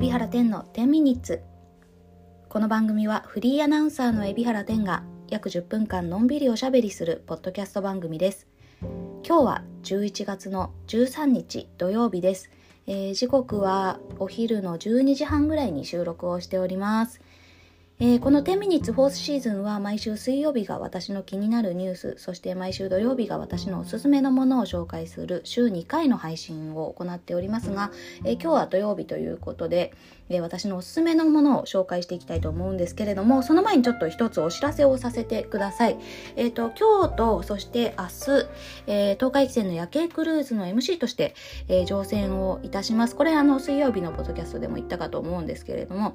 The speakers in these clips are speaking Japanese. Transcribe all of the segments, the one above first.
海老原天の10ミニッツ。この番組はフリーアナウンサーの海老原天が約10分間のんびりおしゃべりするポッドキャスト番組です。今日は11月の13日土曜日です、えー、時刻はお昼の12時半ぐらいに収録をしております。えー、この10ミニッツフォースシーズンは毎週水曜日が私の気になるニュース、そして毎週土曜日が私のおすすめのものを紹介する週2回の配信を行っておりますが、えー、今日は土曜日ということで、えー、私のおすすめのものを紹介していきたいと思うんですけれども、その前にちょっと一つお知らせをさせてください。えっ、と、今日と、そして明日、え東海汽船の夜景クルーズの MC として、え乗船をいたします。これあの、水曜日のポッドキャストでも言ったかと思うんですけれども、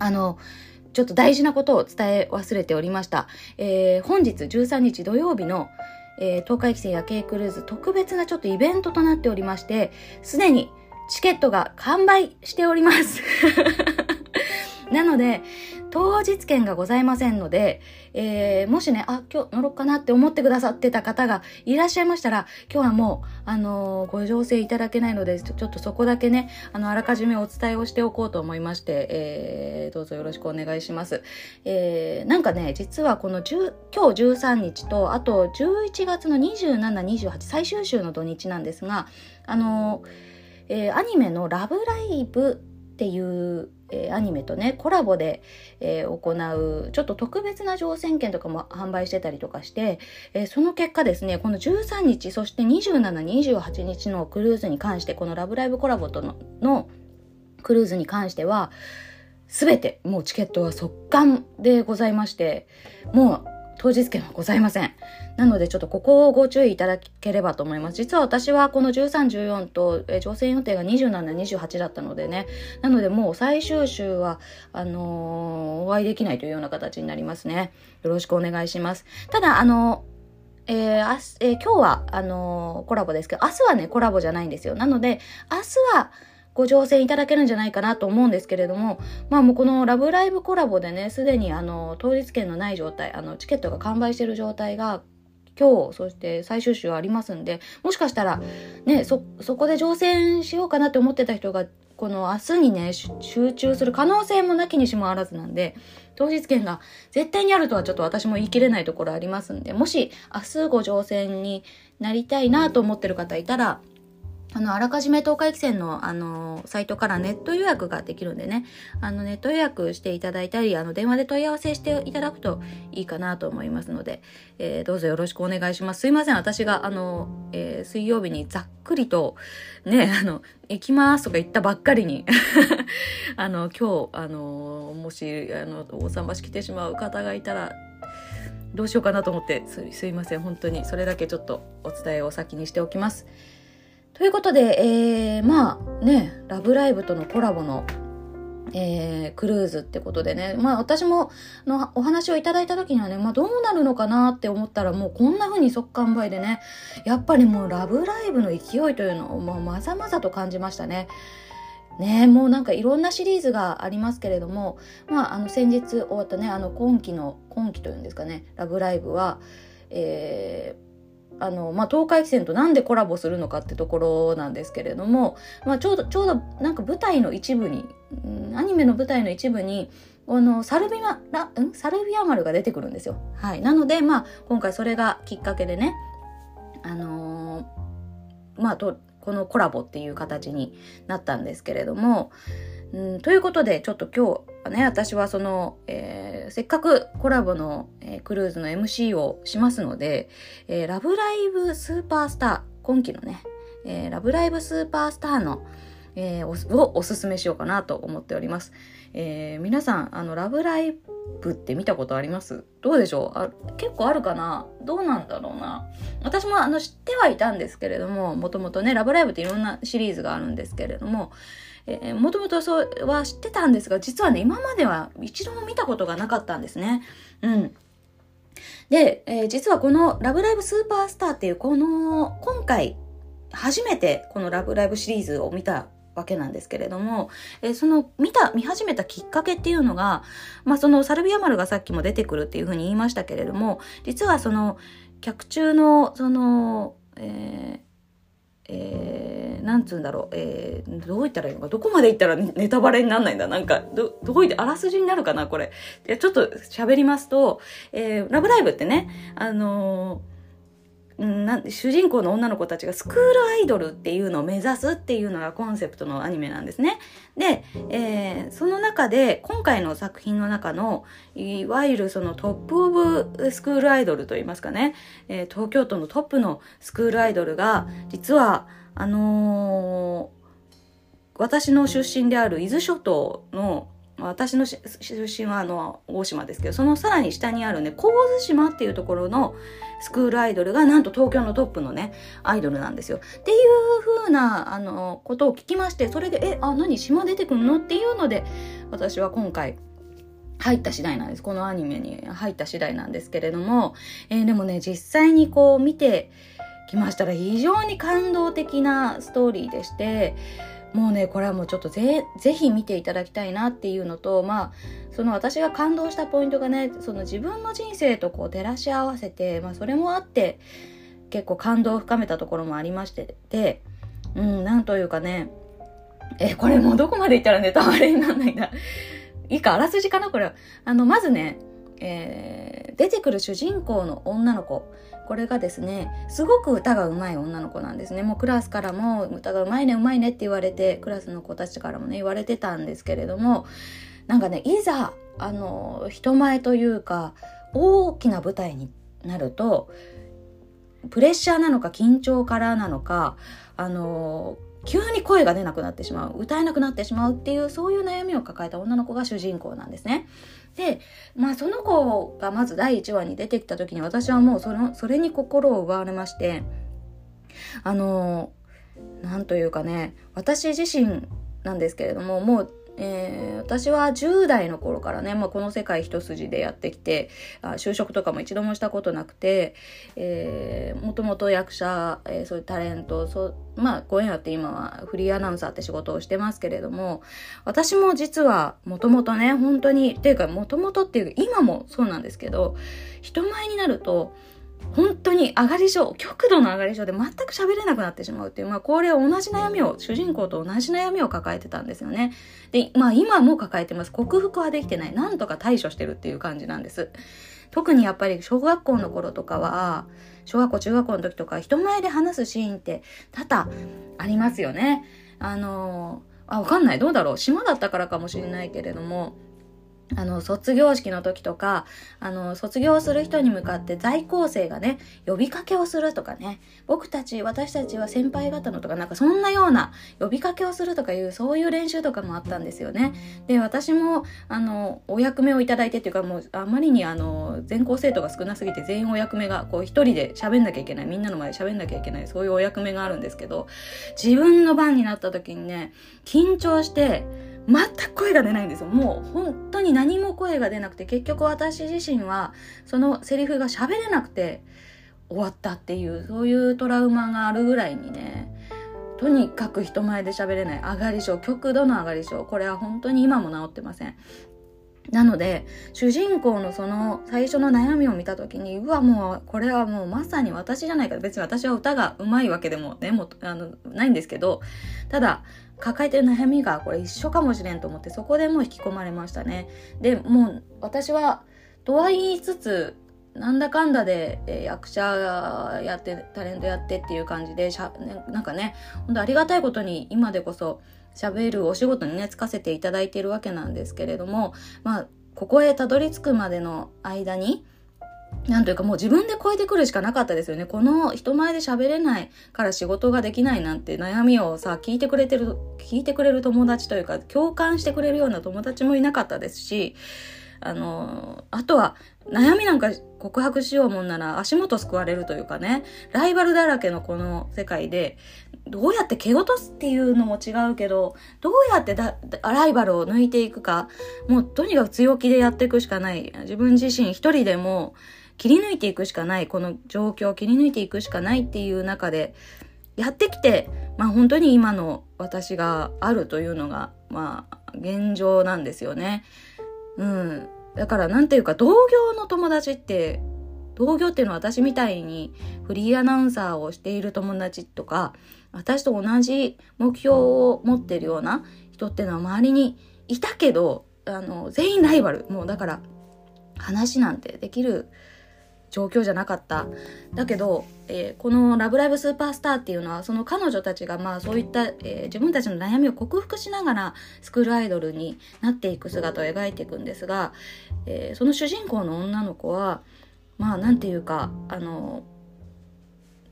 あの、ちょっと大事なことを伝え忘れておりました。えー、本日13日土曜日の、えー、東海汽船夜景クルーズ特別なちょっとイベントとなっておりまして、すでにチケットが完売しております。なので、当日券がございませんので、えー、もしね、あ、今日乗ろうかなって思ってくださってた方がいらっしゃいましたら、今日はもう、あのー、ご乗船いただけないので、ちょっとそこだけね、あの、あらかじめお伝えをしておこうと思いまして、えー、どうぞよろしくお願いします。えー、なんかね、実はこの10、今日13日と、あと11月の27、28、最終週の土日なんですが、あのー、えー、アニメのラブライブっていうえー、アニメとねコラボで、えー、行うちょっと特別な乗船券とかも販売してたりとかして、えー、その結果ですねこの13日そして2728日のクルーズに関してこの「ラブライブ!」コラボとののクルーズに関しては全てもうチケットは速乾でございましてもう当日券はございません。なのでちょっとここをご注意いただければと思います。実は私はこの13、14と、え乗船予定が27、28だったのでね。なのでもう最終週は、あのー、お会いできないというような形になりますね。よろしくお願いします。ただ、あのー、えー、あえー、今日は、あのー、コラボですけど、明日はね、コラボじゃないんですよ。なので、明日は、ご乗船いただけるんじゃないかなと思うんですけれども、まあもうこのラブライブコラボでね、すでにあの、当日券のない状態、あの、チケットが完売してる状態が、今日、そして最終週ありますんで、もしかしたら、ね、そ、そこで乗船しようかなって思ってた人が、この明日にね、集中する可能性もなきにしもあらずなんで、当日券が絶対にあるとはちょっと私も言い切れないところありますんで、もし明日ご乗船になりたいなと思ってる方いたら、あの、あらかじめ東海汽船の、あの、サイトからネット予約ができるんでね、あの、ネット予約していただいたり、あの、電話で問い合わせしていただくといいかなと思いますので、えー、どうぞよろしくお願いします。すいません、私が、あの、えー、水曜日にざっくりと、ね、あの、行きますとか言ったばっかりに。あの、今日、あの、もし、あの、お桟橋来てしまう方がいたら、どうしようかなと思って。す、すいません、本当に、それだけちょっとお伝えを先にしておきます。ということで、えー、まあね、ラブライブとのコラボの、えー、クルーズってことでね、まあ私ものお話をいただいた時にはね、まあどうなるのかなって思ったらもうこんな風に速乾売でね、やっぱりもうラブライブの勢いというのをもうまざまざと感じましたね。ねもうなんかいろんなシリーズがありますけれども、まああの先日終わったね、あの今期の、今期というんですかね、ラブライブは、えー、あの、まあ、東海汽船となんでコラボするのかってところなんですけれども、まあ、ちょうど、ちょうどなんか舞台の一部に、アニメの舞台の一部に、あの、サルビア、ん？サルビア丸が出てくるんですよ。はい。なので、まあ、今回それがきっかけでね、あのー、まあ、と、このコラボっていう形になったんですけれども、うん、ということで、ちょっと今日ね、私はその、えー、せっかくコラボの、えー、クルーズの MC をしますので、えー、ラブライブスーパースター、今期のね、え、ラブライブスーパースターの、え、をおすすめしようかなと思っております。え、皆さん、あの、ラブライブって見たことあります？どうでしょう？あ結構あるかな？どうなんだろうな？私もあの知ってはいたんですけれども、もともとね、ラブライブっていろんなシリーズがあるんですけれども、えー、もともとそうは知ってたんですが、実はね、今までは一度も見たことがなかったんですね。うん。で、えー、実はこのラブライブスーパースターっていうこの、今回初めてこのラブライブシリーズを見たわけなんですけれども、えー、その見た、見始めたきっかけっていうのが、まあそのサルビア丸がさっきも出てくるっていうふうに言いましたけれども、実はその客中のその、えーえー、なんつうんだろう、えー、どう言ったらいいのか、どこまで言ったらネタバレになんないんだ。なんか、ど、どこ行って、あらすじになるかな、これ。でちょっと喋りますと、えー、ラブライブってね、あのーな主人公の女の子たちがスクールアイドルっていうのを目指すっていうのがコンセプトのアニメなんですね。で、えー、その中で今回の作品の中のいわゆるそのトップオブスクールアイドルといいますかね、えー、東京都のトップのスクールアイドルが実はあのー、私の出身である伊豆諸島の私の出身はあの大島ですけどそのさらに下にあるね神津島っていうところのスクールアイドルがなんと東京のトップのねアイドルなんですよ。っていう風なあのことを聞きましてそれでえあ何島出てくんのっていうので私は今回入った次第なんです。このアニメに入った次第なんですけれども、えー、でもね実際にこう見てきましたら非常に感動的なストーリーでしてもうねこれはもうちょっとぜぜひ見ていただきたいなっていうのとまあその私が感動したポイントがねその自分の人生とこう照らし合わせて、まあ、それもあって結構感動を深めたところもありましてでうんなんというかねえこれもうどこまでいったらネタバレにならないんだ。いいかあらすじかなこれあのまずねえー、出てくる主人公の女の子これがですねすごく歌が上手い女の子なんですねもうクラスからも歌が上手いね上手いねって言われてクラスの子たちからもね言われてたんですけれどもなんかねいざあの人前というか大きな舞台になるとプレッシャーなのか緊張からなのかあの急に声が出なくなってしまう歌えなくなってしまうっていうそういう悩みを抱えた女の子が主人公なんですね。で、まあその子がまず第1話に出てきた時に私はもうその、それに心を奪われまして、あの、なんというかね、私自身なんですけれども、もうえー、私は10代の頃からね、まあ、この世界一筋でやってきてあ就職とかも一度もしたことなくて、えー、もともと役者、えー、そういうタレントそうまあご縁あって今はフリーアナウンサーって仕事をしてますけれども私も実はもともとね本当にっていうかもともとっていうか今もそうなんですけど人前になると本当に上がり症、極度の上がり症で全く喋れなくなってしまうっていう、まあこれは同じ悩みを、主人公と同じ悩みを抱えてたんですよね。で、まあ今も抱えてます。克服はできてない。なんとか対処してるっていう感じなんです。特にやっぱり小学校の頃とかは、小学校、中学校の時とか人前で話すシーンって多々ありますよね。あのあ、わかんない。どうだろう。島だったからかもしれないけれども、あの、卒業式の時とか、あの、卒業する人に向かって在校生がね、呼びかけをするとかね、僕たち、私たちは先輩方のとか、なんかそんなような呼びかけをするとかいう、そういう練習とかもあったんですよね。で、私も、あの、お役目をいただいてっていうか、もう、あまりにあの、全校生徒が少なすぎて全員お役目が、こう、一人で喋んなきゃいけない、みんなの前で喋んなきゃいけない、そういうお役目があるんですけど、自分の番になった時にね、緊張して、全く声が出ないんですよ。もう本当に何も声が出なくて、結局私自身はそのセリフが喋れなくて終わったっていう、そういうトラウマがあるぐらいにね、とにかく人前で喋れない上がり症、極度の上がり症。これは本当に今も治ってません。なので、主人公のその最初の悩みを見た時に、うわ、もう、これはもうまさに私じゃないか。別に私は歌が上手いわけでもね、もあの、ないんですけど、ただ、抱えてる悩みがこれ一緒かもしれんと思ってそこでもう引き込まれましたね。でもう私はとは言いつつなんだかんだで、え、役者やってタレントやってっていう感じでしゃ、ね、なんかね本当ありがたいことに今でこそ喋るお仕事にねつかせていただいているわけなんですけれどもまあここへたどり着くまでの間になんというかもう自分で超えてくるしかなかったですよね。この人前で喋れないから仕事ができないなんて悩みをさ、聞いてくれてる、聞いてくれる友達というか、共感してくれるような友達もいなかったですし、あの、あとは悩みなんか告白しようもんなら足元救われるというかね、ライバルだらけのこの世界で、どうやって蹴落とすっていうのも違うけど、どうやってだライバルを抜いていくか、もうとにかく強気でやっていくしかない。自分自身一人でも、切り抜いていくしかない、この状況を切り抜いていくしかないっていう中で、やってきて、まあ本当に今の私があるというのが、まあ現状なんですよね。うん。だからなんていうか同業の友達って同業っていうのは私みたいにフリーアナウンサーをしている友達とか、私と同じ目標を持ってるような人ってのは周りにいたけど、あの、全員ライバル。もうだから、話なんてできる状況じゃなかった。だけど、えー、このラブライブスーパースターっていうのは、その彼女たちがまあそういった、えー、自分たちの悩みを克服しながらスクールアイドルになっていく姿を描いていくんですが、えー、その主人公の女の子は、まあなんていうか、あの、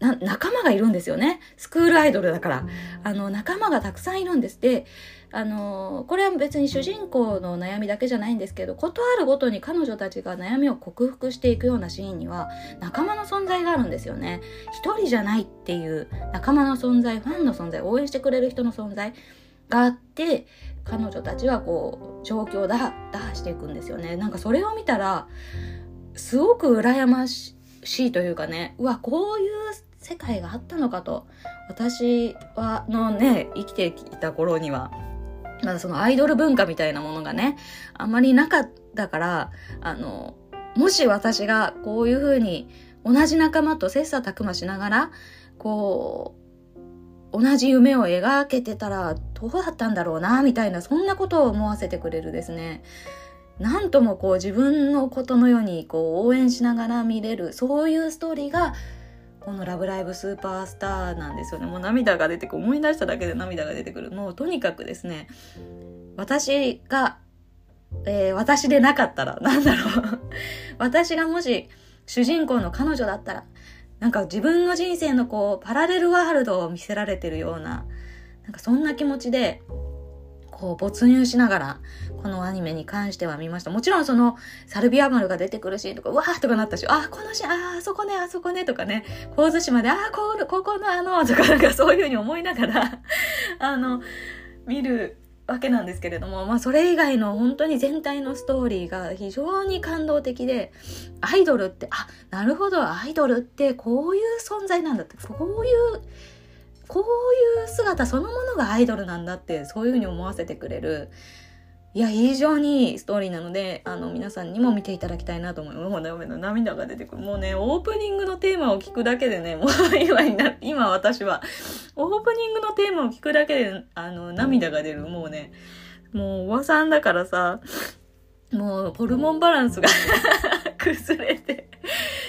仲間がいるんですよね。スクールアイドルだから。あの、仲間がたくさんいるんです。で、あのこれは別に主人公の悩みだけじゃないんですけど事あるごとに彼女たちが悩みを克服していくようなシーンには仲間の存在があるんですよね一人じゃないっていう仲間の存在ファンの存在応援してくれる人の存在があって彼女たちはこう状況を打破していくんですよねなんかそれを見たらすごく羨ましいというかねうわこういう世界があったのかと私はのね生きてきた頃にはまだそのアイドル文化みたいなものがね、あまりなかったから、あの、もし私がこういうふうに同じ仲間と切磋琢磨しながら、こう、同じ夢を描けてたらどうだったんだろうな、みたいな、そんなことを思わせてくれるですね。なんともこう自分のことのようにこう応援しながら見れる、そういうストーリーがこの「ラブライブスーパースター」なんですよね。もう涙が出てくる思い出しただけで涙が出てくるもうとにかくですね私が、えー、私でなかったらなんだろう。私がもし主人公の彼女だったらなんか自分の人生のこうパラレルワールドを見せられてるようななんかそんな気持ちでこう没入しながら、このアニメに関しては見ました。もちろんその、サルビア丸が出てくるシーンとか、うわーとかなったし、あ、このシーン、あ、あそこね、あそこね、とかね、神津島で、あ、こここのあの、とかなんかそういう風に思いながら あの、見るわけなんですけれども、まあそれ以外の本当に全体のストーリーが非常に感動的で、アイドルって、あ、なるほど、アイドルってこういう存在なんだって、こういうこう姿そのものがアイドルなんだってそういうふうに思わせてくれる。いや非常にいいストーリーなのであの皆さんにも見ていただきたいなと思いますもうダメだ涙が出てくる。もうねオープニングのテーマを聞くだけでねもう 今今私は。オープニングのテーマを聞くだけであの涙が出る。もうねもうおばさんだからさもうホルモンバランスが崩れて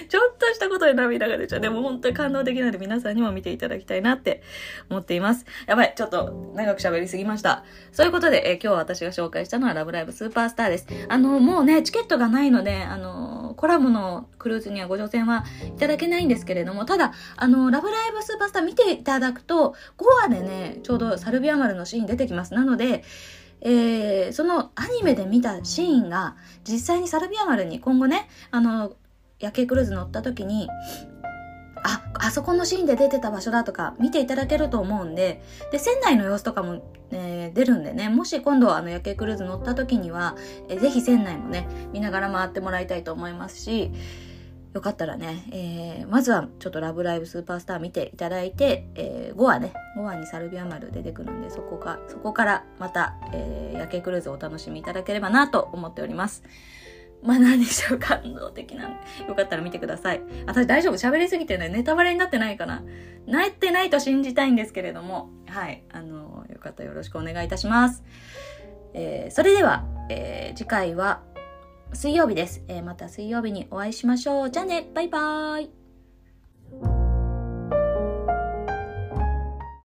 ちょっとしたことで涙が出ちゃう。でも本当に感動的なので皆さんにも見ていただきたいなって思っています。やばい、ちょっと長く喋りすぎました。そういうことで、えー、今日私が紹介したのはラブライブスーパースターです。あの、もうね、チケットがないので、あの、コラムのクルーズにはご乗船はいただけないんですけれども、ただ、あの、ラブライブスーパースター見ていただくと、5話でね、ちょうどサルビア丸のシーン出てきます。なので、えー、そのアニメで見たシーンが実際にサルビア丸に今後ね、あの、夜景クルーズ乗った時に、あ、あそこのシーンで出てた場所だとか見ていただけると思うんで、で、船内の様子とかも、えー、出るんでね、もし今度あの夜景クルーズ乗った時には、えー、ぜひ船内もね、見ながら回ってもらいたいと思いますし、よかったらね、えー、まずはちょっとラブライブスーパースター見ていただいて、えー、5話ね、5話にサルビア丸出てくるんで、そこか、そこからまた、えー、夜景クルーズをお楽しみいただければなと思っております。まあ何でしょう、感動的なんで。よかったら見てください。私大丈夫？喋りすぎてね、ネタバレになってないかな？泣いてないと信じたいんですけれども、はい。あの、よかったらよろしくお願いいたします。えー、それでは、えー、次回は水曜日です。えー、また水曜日にお会いしましょう。じゃあね、バイバーイ。